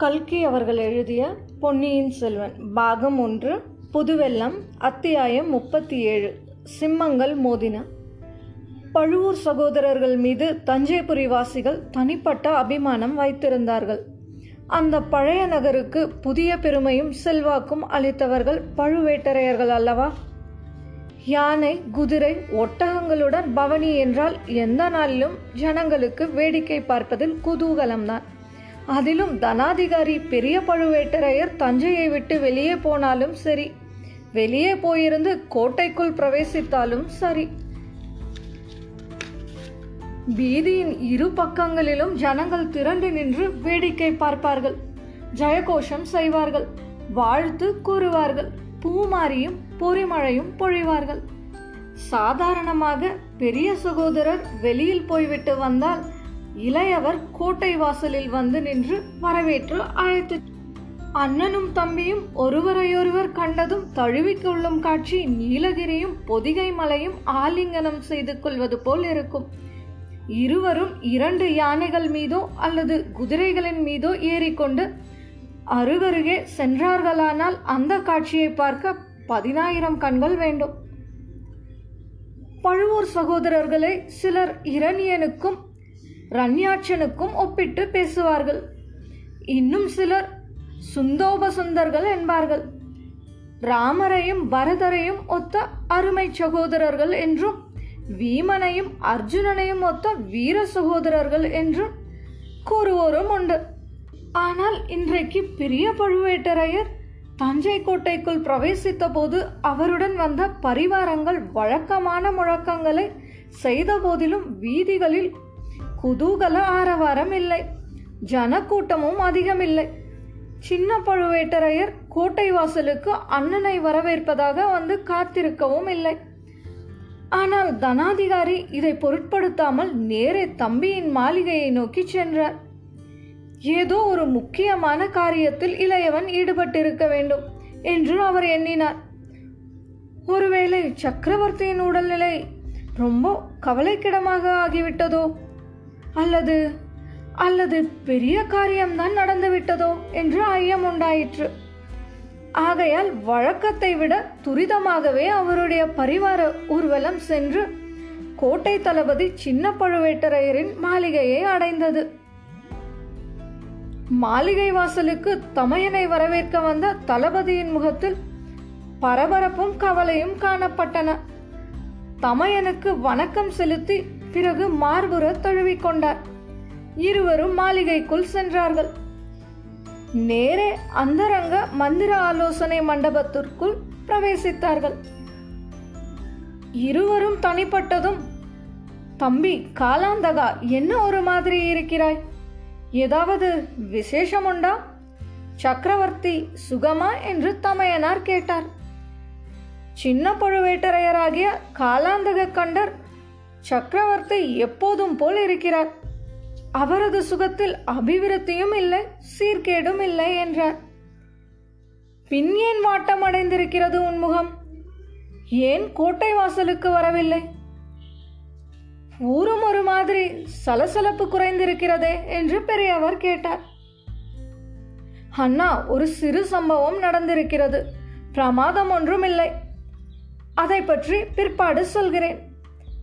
கல்கி அவர்கள் எழுதிய பொன்னியின் செல்வன் பாகம் ஒன்று புதுவெல்லம் அத்தியாயம் முப்பத்தி ஏழு சிம்மங்கள் மோதின. பழுவூர் சகோதரர்கள் மீது தஞ்சைபுரி வாசிகள் தனிப்பட்ட அபிமானம் வைத்திருந்தார்கள். அந்த பழைய நகருக்கு புதிய பெருமையும் செல்வாக்கும் அளித்தவர்கள் பழுவேட்டரையர்கள் அல்லவா? யானை குதிரை ஒட்டகங்களுடன் பவனி என்றால் எந்த நாளிலும் ஜனங்களுக்கு வேடிக்கை பார்ப்பதில் குதூகலம்தான். அதிலும் தனாதிகாரி பெரிய பழுவேட்டரையர் தஞ்சையை விட்டு வெளியே போனாலும் சரி. வெளியே போயிருந்து கோட்டைக்குள் பிரவேசித்தாலும் சரி. பீதியின் இரு பக்கங்களிலும் ஜனங்கள் திரண்டு நின்று வேடிக்கை பார்ப்பார்கள். ஜெயகோஷம் செய்வார்கள். வாழ்த்து கூறுவார்கள். பூமாரியும் பொறிமழையும் பொழிவார்கள். சாதாரணமாக பெரிய சகோதரர் வெளியில் போய்விட்டு வந்தால் இளையவர் கோட்டை வாசலில் வந்து நின்று வரவேற்று அழைத்து அண்ணனும் தம்பியும் ஒருவரையொருவர் கண்டதும் தழுவிக்கொள்ளும் காட்சி நீலகிரியும் பொதிகை மலையும் ஆலிங்கனம் செய்து கொள்வது போல் இருக்கும். இருவரும் இரண்டு யானைகள் மீதோ அல்லது குதிரைகளின் மீதோ ஏறிக்கொண்டு அருகருகே சென்றார்களானால் அந்த காட்சியை பார்க்க பதினாயிரம் கண்கள் வேண்டும். பழுவூர் சகோதரர்களை சிலர் இரணியனுக்கும் ரண்யாட்சனுக்கும் ஒப்பிட்டு பேசுவார்கள். இன்னும் சிலர் சுந்தோப சுந்தர்கள் என்பார்கள். ராமரையும் பரதரையும் ஒத்த அருமை சகோதரர்கள் என்றும் வீமனையும் அர்ஜுனனையும் ஒத்த வீர சகோதரர்கள் என்றும் கூறுவோரும் உண்டு. ஆனால் இன்றைக்கு பெரிய பழுவேட்டரையர் தஞ்சை கோட்டைக்குள் பிரவேசித்த போது அவருடன் வந்த பரிவாரங்கள் வழக்கமான முழக்கங்களை செய்த போதிலும் வீதிகளில் குதூகல ஆரவாரம் இல்லை ஜனக்கூட்டமும் அதிகமில்லை. சின்ன பழுவேட்டரையர் கோட்டை வாசலுக்கு அண்ணனை வரவேற்பதாக வந்து காத்திருக்கவும் இல்லை. ஆனால் தனாதிகாரி இதை பொருட்படுத்தாமல் நேரே தம்பியின் மாளிகையை நோக்கி சென்றார். ஏதோ ஒரு முக்கியமான காரியத்தில் இளையவன் ஈடுபட்டிருக்க வேண்டும் என்று அவர் எண்ணினார். ஒருவேளை சக்கரவர்த்தியின் உடல்நிலை ரொம்ப கவலைக்கிடமாக ஆகிவிட்டதோ? அல்லது அல்லது பெரிய காரியம்தான் நடந்துவிட்டதோ என்று ஐயம் உண்டாயிற்று. ஆகையால் வழக்கத்தை விட துரிதமாகவே அவருடைய பரிவார ஊர்வலம் சென்று கோட்டை தளபதி சின்ன பழுவேட்டரையரின் மாளிகையை அடைந்தது. மாளிகை வாசலுக்கு தமையனை வரவேற்க வந்த தளபதியின் முகத்தில் பரபரப்பும் கவலையும் காணப்பட்டன. தமையனுக்கு வணக்கம் செலுத்தி பிறகு மார்புற தழுவிக்கொண்டார் இருவரும் மாளிகைக்குள் சென்றார்கள். நேரே அந்தரங்க மந்திர ஆலோசனை மண்டபத்திற்குள் பிரவேசித்தார்கள். இருவரும் தனிப்பட்டதும் தம்பி காலாந்தகா என்ன ஒரு மாதிரி இருக்கிறாய்? ஏதாவது விசேஷம் உண்டா சக்கரவர்த்தி சுகமா? என்று தமையனார் கேட்டார். சின்ன பழுவேட்டரையராகிய காலாந்தக கண்டர் சக்கரவர்த்தி எப்போதும் போல் இருக்கிறார். அவரது சுகத்தில் அபிவிருத்தியும் இல்லை சீர்கேடும் இல்லை என்றார். பின் ஏன் வாட்டம் அடைந்திருக்கிறது உன்முகம் ஏன் கோட்டை வாசலுக்கு வரவில்லை? ஊரும் ஒரு மாதிரி சலசலப்பு குறைந்திருக்கிறதே என்று பெரியவர் கேட்டார். அண்ணா ஒரு சிறு சம்பவம் நடந்திருக்கிறது. பிரமாதம் ஒன்றும் இல்லை. அதை பற்றி பிற்பாடு சொல்கிறேன்.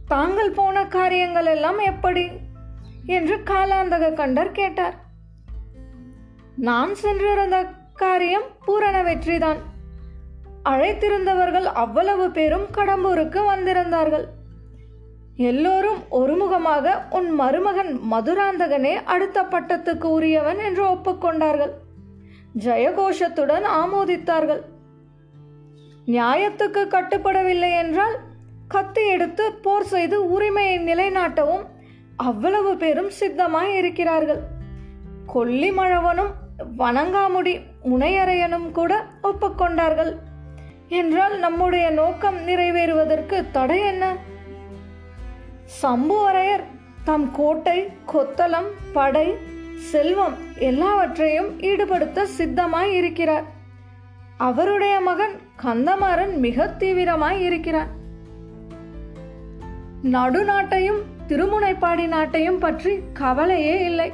தாங்கள் போன காரியங்கள் எல்லாம் எப்படி? என்று காலாந்தக கண்டர் கேட்டார். நான் சென்றிருந்த காரியம் பூரண வெற்றிதான். அழைத்திருந்தவர்கள் அவ்வளவு பேரும் கடம்பூருக்கு வந்திருந்தார்கள். எல்லோரும் ஒருமுகமாக உன் மருமகன் மதுராந்தகனே அடுத்த பட்டத்துக்கு உரியவன் என்று ஒப்புக்கொண்டார்கள். ஜெயகோஷத்துடன் ஆமோதித்தார்கள். நியாயத்துக்கு கட்டுப்படவில்லை என்றால் கத்தி எடுத்து போர் செய்து உரிமையை நிலைநாட்டவும் அவ்வளவு பேரும் சித்தமாய் இருக்கிறார்கள் கொல்லிமழவனும் வணங்காமுடி முனையரையனும் கூட ஒப்புக்கொண்டார்கள். என்றால் நம்முடைய நோக்கம் நிறைவேறுவதற்கு தடை என்ன? சம்புவரையர் தம் கோட்டை கொத்தளம் படை செல்வம் எல்லாவற்றையும் ஈடுபடுத்த சித்தமாய் இருக்கிறார் அவருடைய மகன் கந்தமாறன் மிக தீவிரமாய் இருக்கிறான் நடுநாட்டையும் திருமுனைப்பாடி நாட்டையும் பற்றி கவலையே இல்லை.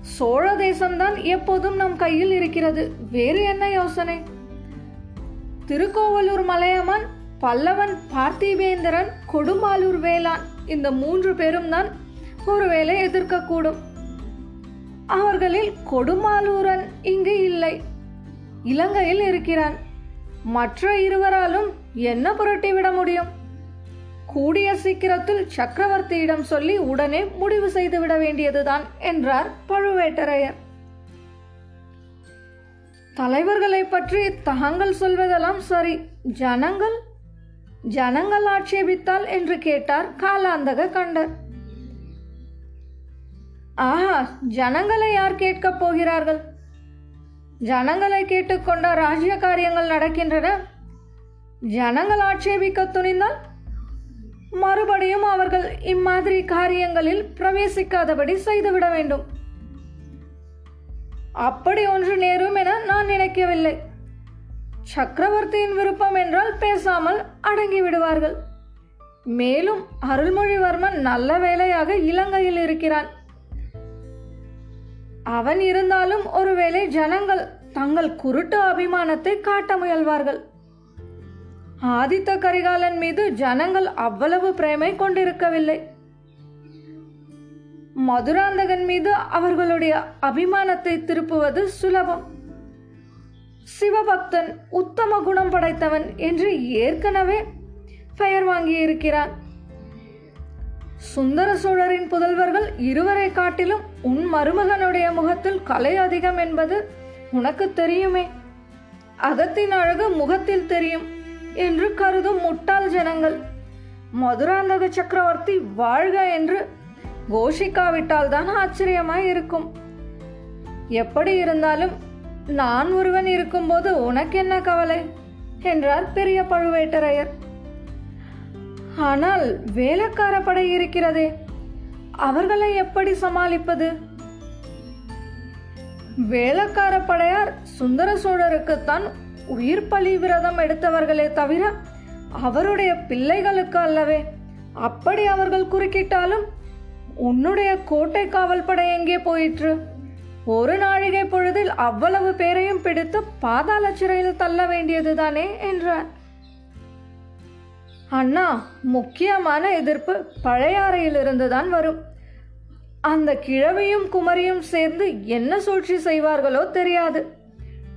சோழ தேசம்தான் எப்போதும் நம் கையில் இருக்கிறது. வேறு என்ன யோசனை? திருக்கோவலூர் மலையமான் பல்லவன் பார்த்திவேந்திரன் கொடும்பாலூர் வேளான் இந்த மூன்று பேரும் தான் ஒருவேளை எதிர்க்கக்கூடும். அவர்களில் கொடுமாலூரன் இங்கு இல்லை. இலங்கையில் இருக்கிறான். மற்ற இருவராலும் என்ன புரட்டிவிட முடியும்? கூடிய சீக்கிரத்தில் சக்கரவர்த்தியிடம் சொல்லி உடனே முடிவு செய்துவிட வேண்டியதுதான் என்றார் பழுவேட்டரையர். தலைவர்களை பற்றி தாங்கள் சொல்வதெல்லாம் சரி. ஜனங்கள் ஜனங்கள் ஆட்சேபித்தால் என்று கேட்டார் காலாந்தக கண்டர். ஆஹா ஜனங்களை யார் கேட்கப் போகிறார்கள்? ஜனங்களை கேட்டுக்கொண்ட ராஜ்ய காரியங்கள் நடக்கின்றன. ஜனங்கள் ஆட்சேபிக்க துணிந்தால் மறுபடியும் அவர்கள் இம்மாதிரி காரியங்களில் பிரவேசிக்காதபடி செய்துவிட வேண்டும். அப்படி ஒன்று நேரும் என நான் நினைக்கவில்லை. சக்கரவர்த்தியின் விருப்பம் என்றால் பேசாமல் அடங்கி விடுவார்கள் மேலும் அருள்மொழிவர்மன் நல்ல வேலையாக இலங்கையில் இருக்கிறான். அவன் இருந்தாலும் ஒருவேளை ஜனங்கள் தங்கள் குருட்டு அபிமானத்தை காட்ட முயல்வார்கள். ஆதித்த கரிகாலன் மீது ஜனங்கள் அவ்வளவு பிரேமை கொண்டிருக்கவில்லை. மதுராந்தகன் மீது அவர்களுடைய அபிமானத்தை திருப்புவது சுலபம். சிவபக்தன் உத்தம குணம் படைத்தவன் என்று ஏற்கனவே பெயர் வாங்கியிருக்கிறான். சுந்தர சோழரின் புதல்வர்கள் இருவரை காட்டிலும் உன் மருமகனுடைய முகத்தில் கலை அதிகம் என்பது உனக்கு தெரியுமே. அகத்தின் அழகு முகத்தில் தெரியும். என்று கருதும் முட்டாள் ஜனங்கள். மதுராந்தக சக்கரவர்த்தி வாழ்க என்று கோஷிக்காவிட்டால் தான் ஆச்சரியமாய் இருக்கும். எப்படி இருந்தாலும் நான் ஒருவன் இருக்கும்போது உனக்கு என்ன கவலை? என்றார் பெரிய பழுவேட்டரையர். ஆனால் வேலைக்கார படை இருக்கிறதே அவர்களை எப்படி சமாளிப்பது? வேலைக்கார படையார் சுந்தர சோழருக்குத்தான் உயிர் பலி விரதம் எடுத்தவர்களே தவிர அவருடைய பிள்ளைகளுக்கு அல்லவே. அப்படி அவர்கள் குறுக்கிட்டாலும் உன்னுடைய கோட்டை காவல் படை எங்கே போயிற்று? ஒரு நாழிகை பொழுதில் அவ்வளவு பேரையும் பிடித்து பாதாள சிறையில் தள்ள வேண்டியதுதானே என்றார். அண்ணா முக்கியமான எதிர்ப்பு பழையாறையிலிருந்து தான் வரும். அந்த கிழவியும் குமரியும் சேர்ந்து என்ன சூழ்ச்சி செய்வார்களோ தெரியாது.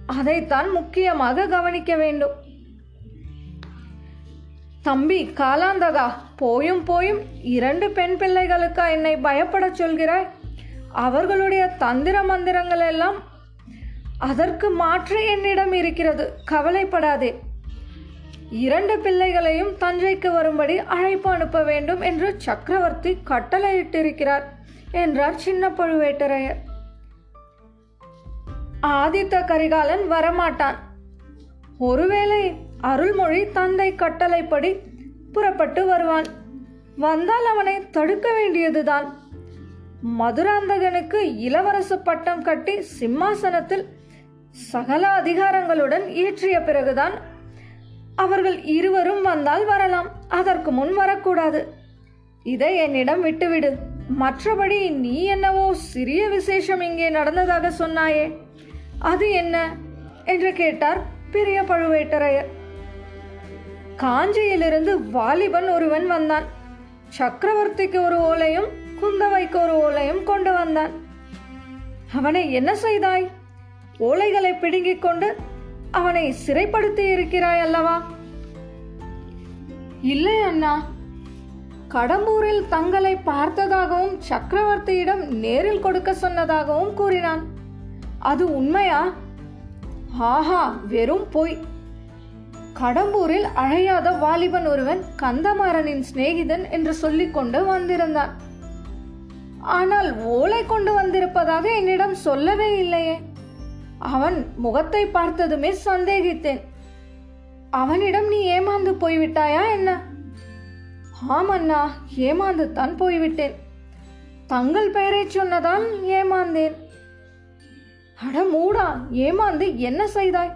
அதைத்தான் முக்கியமாக கவனிக்க வேண்டும். தம்பி காலாந்தகா போயும் போயும் இரண்டு பெண் பிள்ளைகளுக்கா என்னை பயப்படச் சொல்கிறாய்? அவர்களுடைய தந்திர மந்திரங்கள் எல்லாம் அதற்கு மாற்று என்னிடம் இருக்கிறது. கவலைப்படாதே. இரண்டு பிள்ளைகளையும் தஞ்சைக்கு வரும்படி அழைப்பு அனுப்ப வேண்டும் என்று சக்கரவர்த்தி கட்டளையிட்டிருக்கிறார் என்றார் சின்ன பழுவேட்டரையர் ஆதித்த கரிகாலன் வரமாட்டான். ஒருவேளை அருள்மொழி தந்தை கட்டளைப்படி புறப்பட்டு வருவான். வந்தால் அவனை தடுக்க வேண்டியதுதான். மதுராந்தகனுக்கு இளவரசு பட்டம் கட்டி சிம்மாசனத்தில் சகல அதிகாரங்களுடன் ஏற்றிய பிறகுதான் அவர்கள் இருவரும் வந்தால் வரலாம். அதற்கு முன் வரக்கூடாது. இதை என்னிடம் விட்டுவிடு. மற்றபடி நீ என்னவோ சிறிய விசேஷம் இங்கே நடந்ததாக சொன்னாயே. அது என்ன? என்று கேட்டார் பெரிய பழுவேட்டரையர். காஞ்சியிலிருந்து வாலிபன் ஒருவன் வந்தான். சக்கரவர்த்திக்கு ஒரு ஓலையும் குந்தவைக்கு ஒரு ஓலையும் கொண்டு வந்தான். அவனை என்ன செய்தாய்? ஓலைகளை பிடுங்கிக் கொண்டு அவனை சிறைப்படுத்தி இருக்கிறாய் அல்லவா? இல்லை அண்ணா. கடம்பூரில் தங்களை பார்த்ததாகவும் சக்கரவர்த்தியிடம் நேரில் கொடுக்க சொன்னதாகவும் கூறினான். அது உண்மையா? ஆஹா வெறும் பொய். கடம்பூரில் அழையாத வாலிபன் ஒருவன் கந்தமாறனின் சிநேகிதன் என்று சொல்லிக்கொண்டு வந்திருந்தான். ஆனால் ஓலை கொண்டு வந்திருப்பதாக என்னிடம் சொல்லவே இல்லையே. அவன் முகத்தை பார்த்ததுமே சந்தேகித்தேன். அவனிடம் நீ ஏமாந்து போய்விட்டாயா என்ன? ஆமண்ணா ஏமாந்து தான் போய்விட்டேன். தங்கள் பெயரை சொன்னதால் ஏமாந்தேன். அட மூடா ஏமாந்து என்ன செய்தாய்?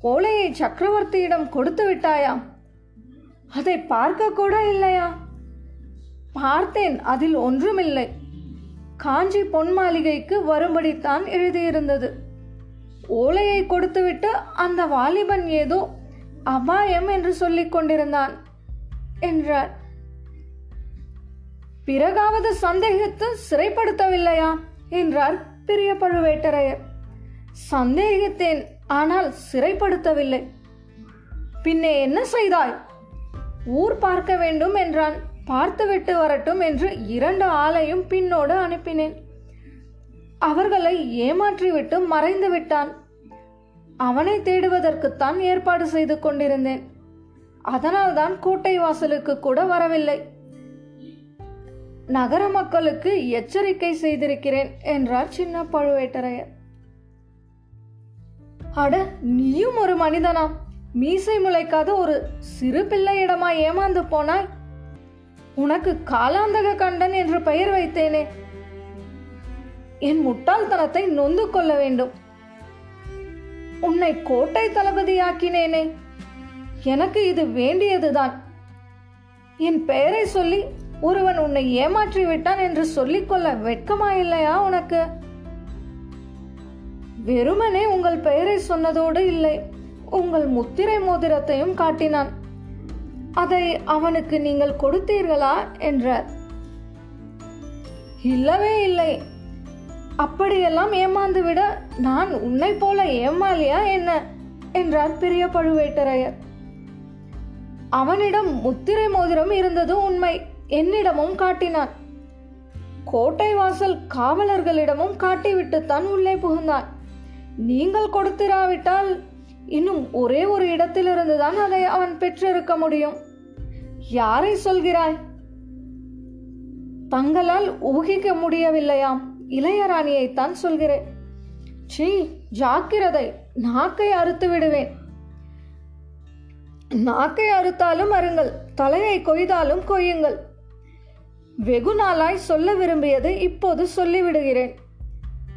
ஓலையை சக்கரவர்த்தியிடம் கொடுத்து விட்டாயா? அதை பார்க்க கூட இல்லையா? பார்த்தேன் அதில் ஒன்றுமில்லை. காஞ்சி பொன் மாளிகைக்கு வரும்படித்தான் எழுதியிருந்தது. ஓலையை கொடுத்துவிட்டு அந்த வாலிபன் ஏதோ அபாயம் என்று சொல்லிக் கொண்டிருந்தான் என்றார். பிறகாவது சந்தேகித்து சிறைப்படுத்தவில்லையா? என்றார் பெரிய பழுவேட்டரையர் சந்தேகித்தேன் ஆனால் சிறைப்படுத்தவில்லை. பின்னே என்ன செய்தாய்? ஊர் பார்க்க வேண்டும் என்றான் பார்த்துவிட்டு வரட்டும் என்று இரண்டு ஆளையும் பின்னோடு அனுப்பினேன். அவர்களை ஏமாற்றிவிட்டு மறைந்து விட்டான். அவனை தேடுவதற்குத்தான் ஏற்பாடு செய்து கொண்டிருந்தேன். அதனால்தான் கோட்டை வாசலுக்கு கூட வரவில்லை. நகர மக்களுக்கு எச்சரிக்கை செய்திருக்கிறேன் என்றார் சின்ன பழுவேட்டரையர். அட நீயும் ஒரு மனிதனா? மீசை முளைக்காத ஒரு சிறு பிள்ளையிடமா ஏமாந்து போனாய்? உனக்கு காலாந்தக கண்டன் என்று பெயர் வைத்தேனே. என் முட்டாள்தனத்தை நொந்து கொள்ள வேண்டும். உன்னை கோட்டை தளபதியாக்கினேனே. எனக்கு இது வேண்டியதுதான். என் பெயரை சொல்லி ஒருவன் உன்னை ஏமாற்றி விட்டான் என்று சொல்லிக்கொள்ள வெட்கமா இல்லையா உனக்கு? வெறுமனே உங்கள் பெயரை சொன்னதோடு இல்லை உங்கள் முத்திரை மோதிரத்தையும் காட்டினான். அதை அவனுக்கு நீங்கள் கொடுத்தீர்களா? என்றார். இல்லவே இல்லை. அப்படியெல்லாம் ஏமாந்து விட நான் உன்னை போல ஏமாலியா என்ன? என்றார் பெரிய பழுவேட்டரையர் அவனிடம் முத்திரை மோதிரம் இருந்தது உண்மை. என்னிடமும் காட்டினான் கோட்டை வாசல் காவலர்களிடமும் காட்டிவிட்டுத்தான் உள்ளே புகுந்தான் நீங்கள் கொடுத்திராவிட்டால் இன்னும் ஒரே ஒரு இடத்திலிருந்துதான் அதை அவன் பெற்றிருக்க முடியும். யாரை சொல்கிறாய்? தங்களால் ஊகிக்க முடியவில்லையாம். இளையராணியைத்தான் சொல்கிறேன். சீ ஜாக்கிரதை நாக்கை அறுத்து விடுவேன். நாக்கை அறுத்தாலும் அருங்கள் தலையை கொய்தாலும் கொய்யுங்கள். வெகு நாளாய் சொல்ல விரும்பியது இப்போது சொல்லிவிடுகிறேன்.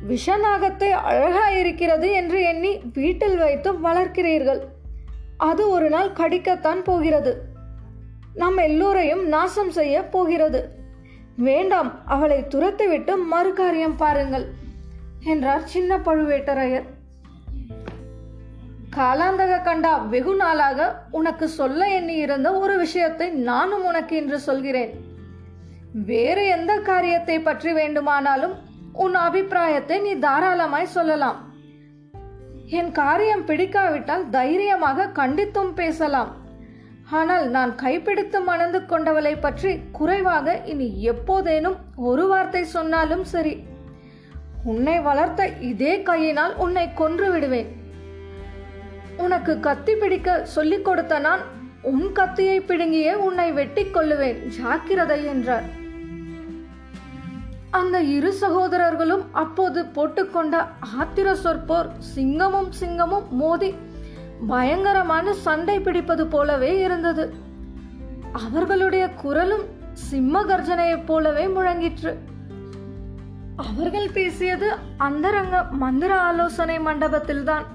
விஷநாகத்தை அழகாயிருக்கிறது என்று எண்ணி வீட்டில் வைத்து வளர்க்கிறீர்கள். அது ஒரு நாள் கடிக்கத்தான் போகிறது. நம் எல்லோரையும் நாசம் செய்ய போகிறது. வேண்டாம் அவளை துரத்திவிட்டு மறு காரியம் பாருங்கள் என்றார் சின்ன பழுவேட்டரையர். காலாந்தக கண்டா வெகு நாளாக உனக்கு சொல்ல எண்ணி இருந்த ஒரு விஷயத்தை நானும் உனக்கு இன்று சொல்கிறேன். வேறு எந்த காரியத்தை பற்றி வேண்டுமானாலும் உன் அபிப்பிராயத்தை நீ தாராளமாய் சொல்லலாம். என் காரியம் பிடிக்காவிட்டால் தைரியமாக கண்டித்தும் பேசலாம். ஆனால் நான் கைப்பிடித்து மணந்து கொண்டவளை பற்றி குறைவாக இனி எப்போதேனும் ஒரு வார்த்தை சொன்னாலும் சரி. உன்னை வளர்த்த இதே கையினால் உன்னை கொன்று விடுவேன். உனக்கு கத்தி பிடிக்க சொல்லிக் கொடுத்த நான் உன் கத்தியை பிடுங்கியே உன்னை வெட்டி கொள்ளுவேன் ஜாக்கிரதை என்றார். அந்த இரு சகோதரர்களும் அப்போது போட்டுக்கொண்ட ஆத்திர சொற்போர் சிங்கமும் சிங்கமும் மோதி பயங்கரமான சண்டை பிடிப்பது போலவே இருந்தது. அவர்களுடைய குரலும் சிம்ம கர்ஜனையைப் போலவே முழங்கிற்று. அவர்கள் பேசியது அந்தரங்க மந்திர ஆலோசனை மண்டபத்தில்தான்.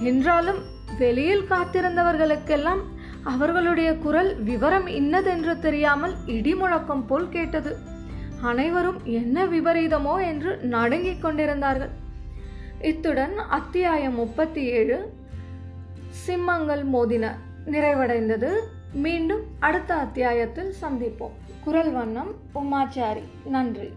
என்றாலும் வெளியில் காத்திருந்தவர்களுக்கெல்லாம் அவர்களுடைய குரல் விவரம் இன்னதென்று தெரியாமல் இடி முழக்கம் போல் கேட்டது. அனைவரும் என்ன விபரீதமோ என்று நடுங்கிக் கொண்டிருந்தார்கள். இத்துடன் அத்தியாயம் முப்பத்தி ஏழு சிம்மங்கள் மோதின நிறைவடைந்தது. மீண்டும் அடுத்த அத்தியாயத்தில் சந்திப்போம். குரல் வண்ணம் உமாச்சாரி. நன்றி.